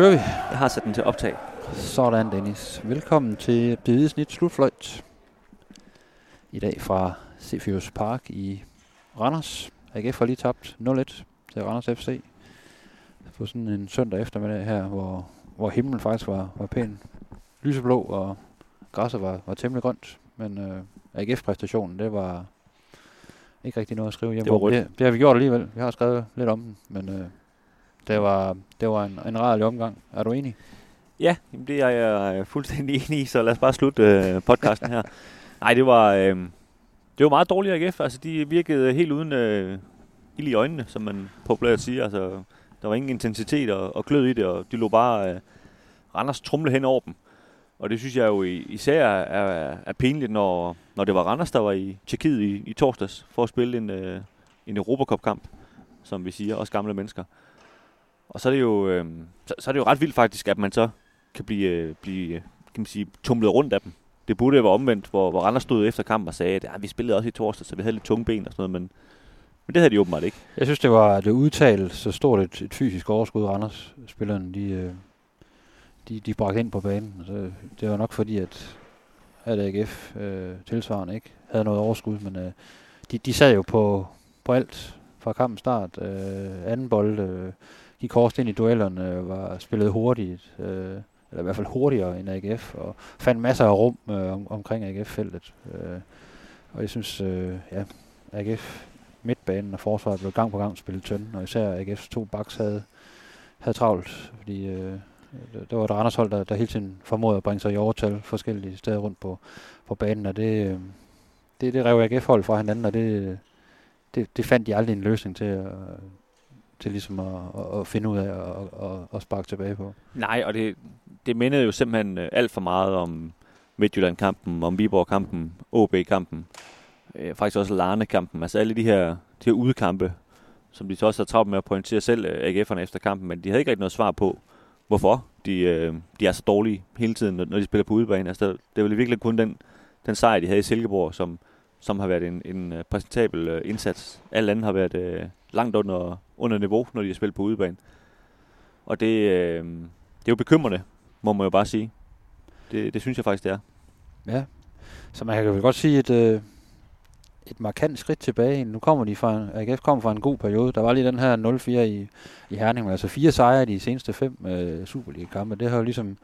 kører vi. Jeg har sat den til optag. Sådan, Dennis. Velkommen til det hvide snit slutfløjt. I dag fra Cefius Park i Randers. AGF har lige tabt 0-1 til Randers FC. På sådan en søndag eftermiddag her, hvor, hvor himlen faktisk var, var pæn lyseblå, og græsset var, var temmelig grønt. Men øh, AGF-præstationen, det var ikke rigtig noget at skrive hjem Det var rødt. Det, det har vi gjort alligevel. Vi har skrevet lidt om den, men øh, det var, det var en, en rar omgang. Er du enig? Ja, det er jeg øh, fuldstændig enig i, så lad os bare slutte øh, podcasten her. Nej, det var, øh, det var meget dårligt AGF. Altså, de virkede helt uden øh, ild i øjnene, som man populært siger. Altså, der var ingen intensitet og, og glød i det, og de lå bare øh, Randers trumle hen over dem. Og det synes jeg jo i- især er, er pinligt, når, når det var Randers, der var i Tjekkiet i, i torsdags, for at spille en, øh, en Europacup-kamp, som vi siger, også gamle mennesker. Og så er det jo, øh, så, så er det jo ret vildt faktisk, at man så kan blive, øh, blive øh, kan man sige, tumlet rundt af dem. Det burde jo være omvendt, hvor, hvor Randers stod efter kampen og sagde, at ja, vi spillede også i torsdag, så vi havde lidt tunge ben og sådan noget, men, men det havde de åbenbart ikke. Jeg synes, det var det udtalt så stort et, et fysisk overskud, Randers spillerne de, øh, de, de bragte ind på banen. Så det var nok fordi, at, at AGF øh, tilsvarende ikke havde noget overskud, men øh, de, de sad jo på, på alt fra kampens start. Øh, anden bold øh, gik hårdest ind i duellerne, var spillet hurtigt, øh, eller i hvert fald hurtigere end AGF, og fandt masser af rum øh, om, omkring AGF-feltet. Øh, og jeg synes, øh, ja, AGF midtbanen og forsvaret blev gang på gang spillet tynd, og især AGF's to baks havde, havde travlt, fordi øh, det var et Randers hold, der, der hele tiden formåede at bringe sig i overtal forskellige steder rundt på, på banen, og det, øh, det, det rev AGF hold fra hinanden, og det, det, det fandt de aldrig en løsning til, og til ligesom at, at, at finde ud af og, og, og sparke tilbage på. Nej, og det, det mindede jo simpelthen øh, alt for meget om Midtjylland-kampen, om Viborg-kampen, OB-kampen, øh, faktisk også Larne-kampen. Altså alle de her, de her udkampe, som de så også har travlt med at pointere selv, øh, AGF'erne efter kampen, men de havde ikke rigtig noget svar på, hvorfor de, øh, de er så dårlige hele tiden, når, når de spiller på udebane. Altså, det, det er vel virkelig kun den, den sejr, de havde i Silkeborg, som, som har været en, en øh, præsentabel øh, indsats. Alle andre har været øh, langt under, under niveau, når de har spillet på udebane. Og det, øh, det er jo bekymrende, må man jo bare sige. Det, det synes jeg faktisk, det er. Ja, så man kan vel godt sige et, øh, et markant skridt tilbage. Nu kommer de fra, AGF kommer fra en god periode. Der var lige den her 0-4 i, i Herning, men altså fire sejre i de seneste fem øh, Superliga-kampe. Det har jo ligesom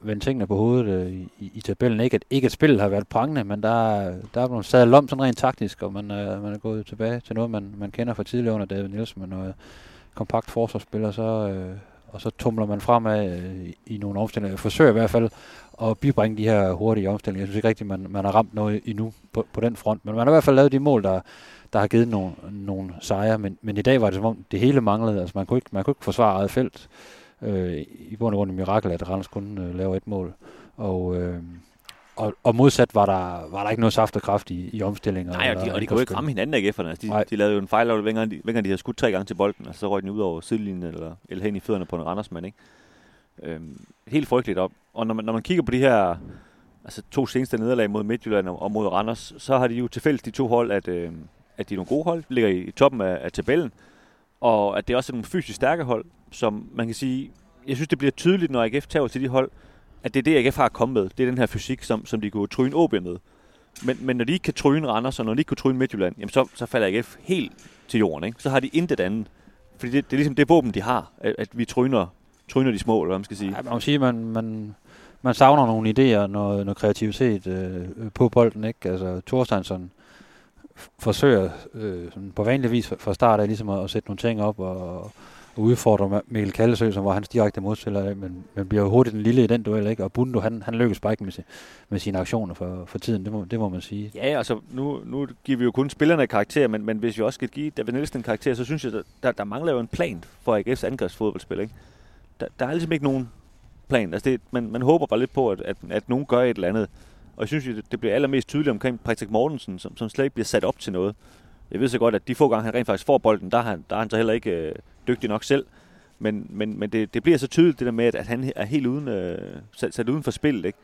vende tingene på hovedet øh, i, i tabellen. Ikke at, ikke at spillet har været prangende, men der, der er blevet sadlet om sådan rent taktisk, og man, øh, man er gået tilbage til noget, man, man kender fra tidligere under David Nielsen, med noget kompakt forsvarsspiller, så, øh, og så tumler man fremad øh, i, i nogle omstillinger. Jeg forsøger i hvert fald at bibringe de her hurtige omstillinger. Jeg synes ikke rigtigt, man, man har ramt noget endnu på, på den front, men man har i hvert fald lavet de mål, der, der har givet nogle, nogle sejre, men, men i dag var det som om, det hele manglede. Altså man kunne ikke, man kunne ikke forsvare eget felt. Øh, I bund og grund et mirakel, at Randers kun øh, laver et mål. Og, øh, og, og modsat var der, var der ikke noget saft og kraft i, i omstillinger. Nej, og de, og de kunne jo ikke ramme hinanden, AGF'erne. Altså, Nej. de, de lavede jo en fejl, hver gang de, hver gang de havde skudt tre gange til bolden, og så røg den ud over sidelinjen, eller, eller hen i fødderne på en Randersmand, ikke? Øhm, helt frygteligt op. Og når man, når man kigger på de her altså to seneste nederlag mod Midtjylland og, og mod Randers, så har de jo tilfældigt de to hold, at, øh, at de er nogle gode hold, ligger i, i toppen af, af tabellen, og at det også er nogle fysisk stærke hold, som man kan sige, jeg synes det bliver tydeligt, når AGF tager til de hold, at det er det, AGF har kommet med. Det er den her fysik, som, som de kunne tryne OB med. Men, men når de ikke kan tryne Randers, og når de ikke kan tryne Midtjylland, jamen så, så falder AGF helt til jorden. Ikke? Så har de intet andet. Fordi det, det er ligesom det våben, de har, at, at vi tryner, tryner de små, eller hvad man skal sige. Ja, man må sige, man, man, man savner nogle idéer, noget, noget kreativitet øh, på bolden. Ikke? Altså, Thorsteinsson forsøger øh, sådan på vanlig vis fra start af ligesom at, at sætte nogle ting op og, og udfordrer Mikkel Kallesø, som var hans direkte modspiller, men, men bliver jo hurtigt den lille i den duel, ikke? og Bundo, han, han lykkes bare ikke med, si- med sine aktioner for, for tiden, det må, det må man sige. Ja, altså nu, nu giver vi jo kun spillerne karakter, men, men hvis vi også skal give David Nielsen en karakter, så synes jeg, der, der, der mangler jo en plan for AGF's angrebsfodboldspil. Ikke? Der, der er ligesom ikke nogen plan. Altså det, man, man håber bare lidt på, at, at, at nogen gør et eller andet. Og jeg synes, det, det bliver allermest tydeligt omkring Patrick Mortensen, som, som slet ikke bliver sat op til noget. Jeg ved så godt, at de få gange, han rent faktisk får bolden, der er han, der er han så heller ikke øh, dygtig nok selv. Men, men, men det, det bliver så tydeligt det der med, at, at han er helt uden, øh, sat, sat uden for spillet. Ikke?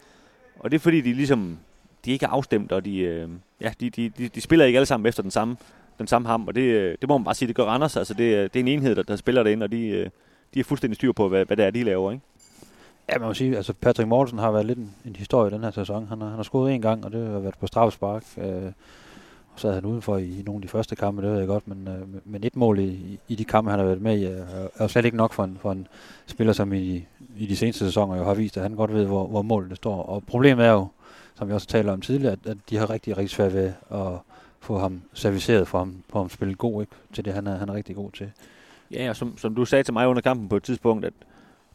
Og det er fordi, de ligesom de ikke er afstemt, og de, øh, ja, de, de, de, de spiller ikke alle sammen efter den samme, den samme ham. Og det, øh, det må man bare sige, det gør Randers. Altså det, øh, det er en enhed, der, der spiller det ind, og de, øh, de er fuldstændig styr på, hvad, hvad det er, de laver, ikke? Ja, man må sige, altså Patrick Mortensen har været lidt en, en historie den her sæson. Han har, han har scoret en gang, og det har været på straffespark. Øh, og så havde han udenfor i, i nogle af de første kampe, det ved jeg godt, men, øh, men et mål i, i de kampe, han har været med i, er, er jo slet ikke nok for en, for en spiller, som i, i de seneste sæsoner jo har vist, at han godt ved, hvor, hvor målet står. Og problemet er jo, som vi også talte om tidligere, at, at de har rigtig, rigtig svært ved at få ham serviceret for ham, på ham spille god, ikke? til det han er, han er rigtig god til. Ja, og som, som du sagde til mig under kampen på et tidspunkt, at,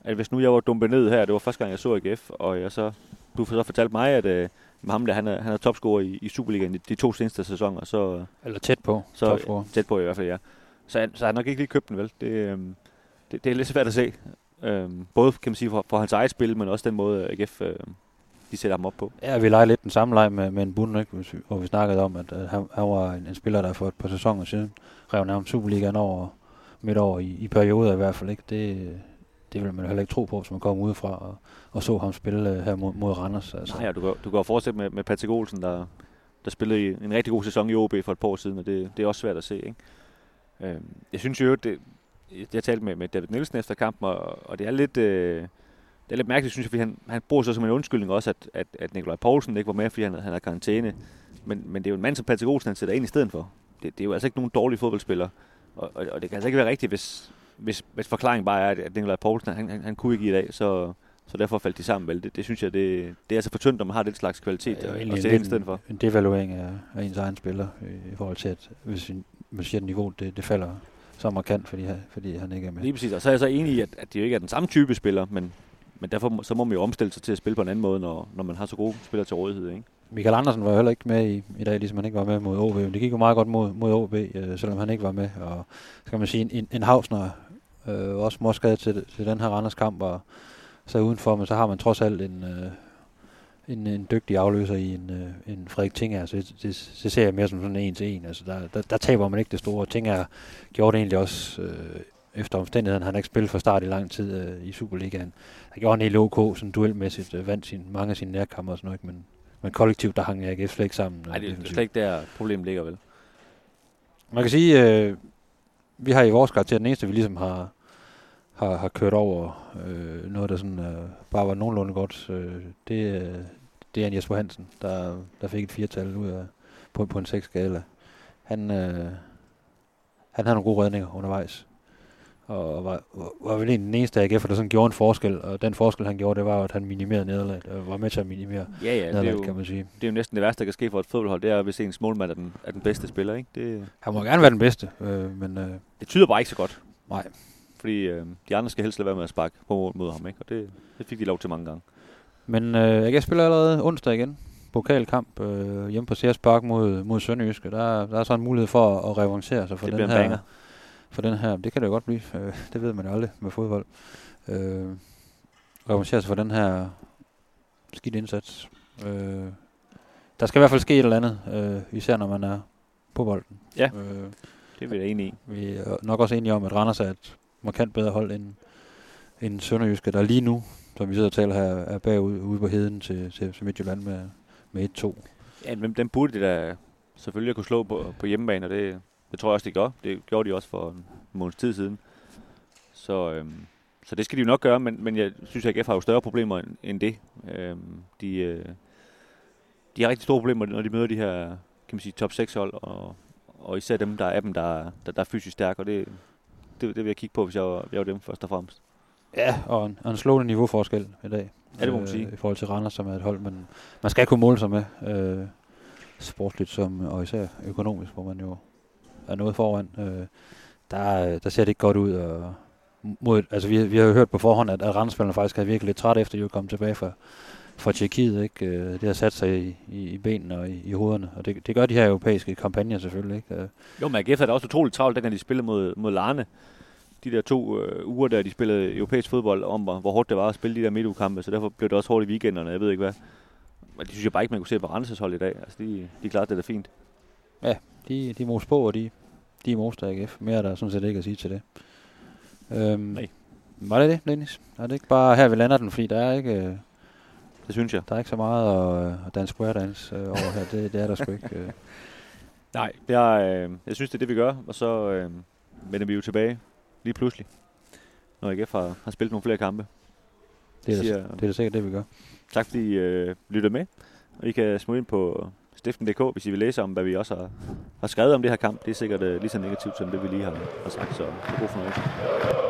at hvis nu jeg var dumpet ned her, det var første gang, jeg så AGF, og jeg så, du så fortalte mig, at øh, uh, ham der, han er, han er topscorer i, i Superligaen de, de to seneste sæsoner, så... Eller tæt på, så, topscorer. Tæt på i hvert fald, ja. Så, så har han nok ikke lige købt den, vel? Det, øhm, det, det er lidt svært at se. Øhm, både, kan man sige, for, for hans eget spil, men også den måde, AGF øh, de sætter ham op på. Ja, vi leger lidt den samme leg med, med en bund, ikke? hvor vi snakkede om, at, at han, han var en, en spiller, der for et par sæsoner siden rev nærmest Superligaen over midt over i, i perioder i hvert fald. ikke. Det, det vil man heller ikke tro på, hvis man kommer udefra og, og så ham spille øh, her mod, mod Randers. Altså. Nej, ja, du, kan, du går fortsætte med, med Patrick Olsen, der, der spillede i en rigtig god sæson i OB for et par år siden, og det, det er også svært at se. Ikke? Øh, jeg synes jo, det, jeg talte med, med David Nielsen efter kampen, og, og det er lidt... Øh, det er lidt mærkeligt, synes jeg, fordi han, han bruger så som en undskyldning også, at, at, at Nikolaj Poulsen ikke var med, fordi han, han har karantæne. Men, men det er jo en mand som Patrick Olsen, han sætter ind i stedet for. Det, det er jo altså ikke nogen dårlig fodboldspiller. Og, og, og det kan altså ikke være rigtigt, hvis, hvis, hvis forklaringen bare er, at Nikolaj Poulsen, han, han, han kunne ikke i dag, så, så derfor faldt de sammen. Vel? Det, det synes jeg, det, det er altså for tyndt, når man har den slags kvalitet ja, at, sætte ind stedet for. En devaluering af, af ens egen spiller, i forhold til, at hvis man siger, at niveauet det, det falder så markant, fordi, fordi han ikke er med. Lige præcis, og så er jeg så enig i, at, at det jo ikke er den samme type spiller, men, men derfor så må man jo omstille sig til at spille på en anden måde, når, når man har så gode spillere til rådighed. Ikke? Michael Andersen var jo heller ikke med i, i dag, ligesom han ikke var med mod OB. Men det gik jo meget godt mod, mod OB, øh, selvom han ikke var med. Og skal man sige, en, en Havsner øh, også morskadet til, til den her Randers kamp, og så udenfor, men så har man trods alt en, øh, en, en dygtig afløser i en, øh, en Frederik Tinger. Så det, det, det, ser jeg mere som sådan en til en. Altså der, der, der taber man ikke det store. Tinger gjorde det egentlig også øh, efter omstændigheden. Han har ikke spillet fra start i lang tid øh, i Superligaen. Han gjorde en helt OK, sådan duelmæssigt, øh, vandt sin, mange af sine nærkammer og sådan noget, men, men kollektivt, der hang AGF slet ikke sammen. Nej, det, det er slet ikke der problemet ligger vel. Man kan sige, øh, vi har i vores karakter den eneste, vi ligesom har, har, har kørt over øh, noget, der sådan, øh, bare var nogenlunde godt. Øh, det, øh, det er en Jesper Hansen, der, der fik et firtal ud af, på, på en 6 skala. Han, øh, han havde nogle gode redninger undervejs og var, var vel en den eneste AGF, der sådan gjorde en forskel, og den forskel, han gjorde, det var, at han minimerede nederlaget, og var med til at minimere ja, ja, nederlaget, det er jo, kan man sige. Det er jo næsten det værste, der kan ske for et fodboldhold, det er, hvis ens målmand er den, er den bedste spiller, ikke? Det, han må gerne være den bedste, øh, men... Øh, det tyder bare ikke så godt. Nej. Fordi øh, de andre skal helst lade være med at sparke på mål mod ham, ikke? Og det, det fik de lov til mange gange. Men øh, AGF spiller allerede onsdag igen pokalkamp øh, hjemme på Sears Park mod, mod Sønderjyske. Der, der er så en mulighed for at, at revancere sig for det den her. Banger for den her. Det kan det jo godt blive. Øh, det ved man jo aldrig med fodbold. Øh, revancherer sig for den her skidt indsats. Øh, der skal i hvert fald ske et eller andet, øh, især når man er på bolden. Ja, øh, det er vi da enige i. Vi er nok også enige om, at Randers er et markant bedre hold end, end Sønderjyske, der lige nu, som vi sidder og taler her, er bagud ude på heden til, til, til Midtjylland med, med 1-2. Ja, men den burde det da selvfølgelig kunne slå på, på hjemmebane, og det, det tror jeg også, de gør. Det gjorde de også for en måneds tid siden. Så, øhm, så det skal de jo nok gøre, men, men jeg synes, at AGF har jo større problemer end, end det. Øhm, de, øh, de har rigtig store problemer, når de møder de her kan man sige, top 6 hold, og, og især dem, der er af dem, der, der, der er fysisk stærke, og det, det, det vil jeg kigge på, hvis jeg var, jeg var dem først og fremmest. Ja, og en, og en slående niveauforskel i dag. Ja, det må man sige. Øh, I forhold til Randers, som er et hold, men man skal kunne måle sig med, øh, sportligt som, og især økonomisk, hvor man jo er noget foran. Øh, der, der ser det ikke godt ud. Og mod, altså vi, vi har jo hørt på forhånd, at, at Randspillerne faktisk er virkelig lidt træt efter, at de er kommet tilbage fra, fra Tjekkiet. Ikke? Øh, det har sat sig i, i, i benene og i, i hovederne, og det, det gør de her europæiske kampagner selvfølgelig. Ikke? Øh. Jo, men AGF er da også utroligt travlt, dengang de spillede mod, mod Larne. De der to øh, uger, der de spillede europæisk fodbold, om hvor, hvor hårdt det var at spille de der midtugkampe, så derfor blev det også hårdt i weekenderne, jeg ved ikke hvad. Men det synes jeg bare ikke, man kunne se på Randers hold i dag. Altså, de, de klarede det da fint. Ja, de, de mos på, og de, de moster AGF. Mere er der sådan set ikke at sige til det. Øhm, Nej. Var det det, Dennis? Er det ikke bare her, vi lander den, fordi der er ikke... Øh, det synes jeg. Der er ikke så meget at, øh, at danse square dance øh, over her. Det, det er der sgu ikke. Øh. Nej, det er, øh, jeg synes, det er det, vi gør. Og så øh, vender vi jo tilbage lige pludselig. når AGF har, har spillet nogle flere kampe. Det er, da, Siger- det er da sikkert det, vi gør. Tak fordi I øh, lyttede med. Og I kan smutte ind på stiften.dk, hvis I vil læse om, hvad vi også har, har skrevet om det her kamp. Det er sikkert øh, lige så negativt som det, vi lige har, har sagt, så god fornøjelse.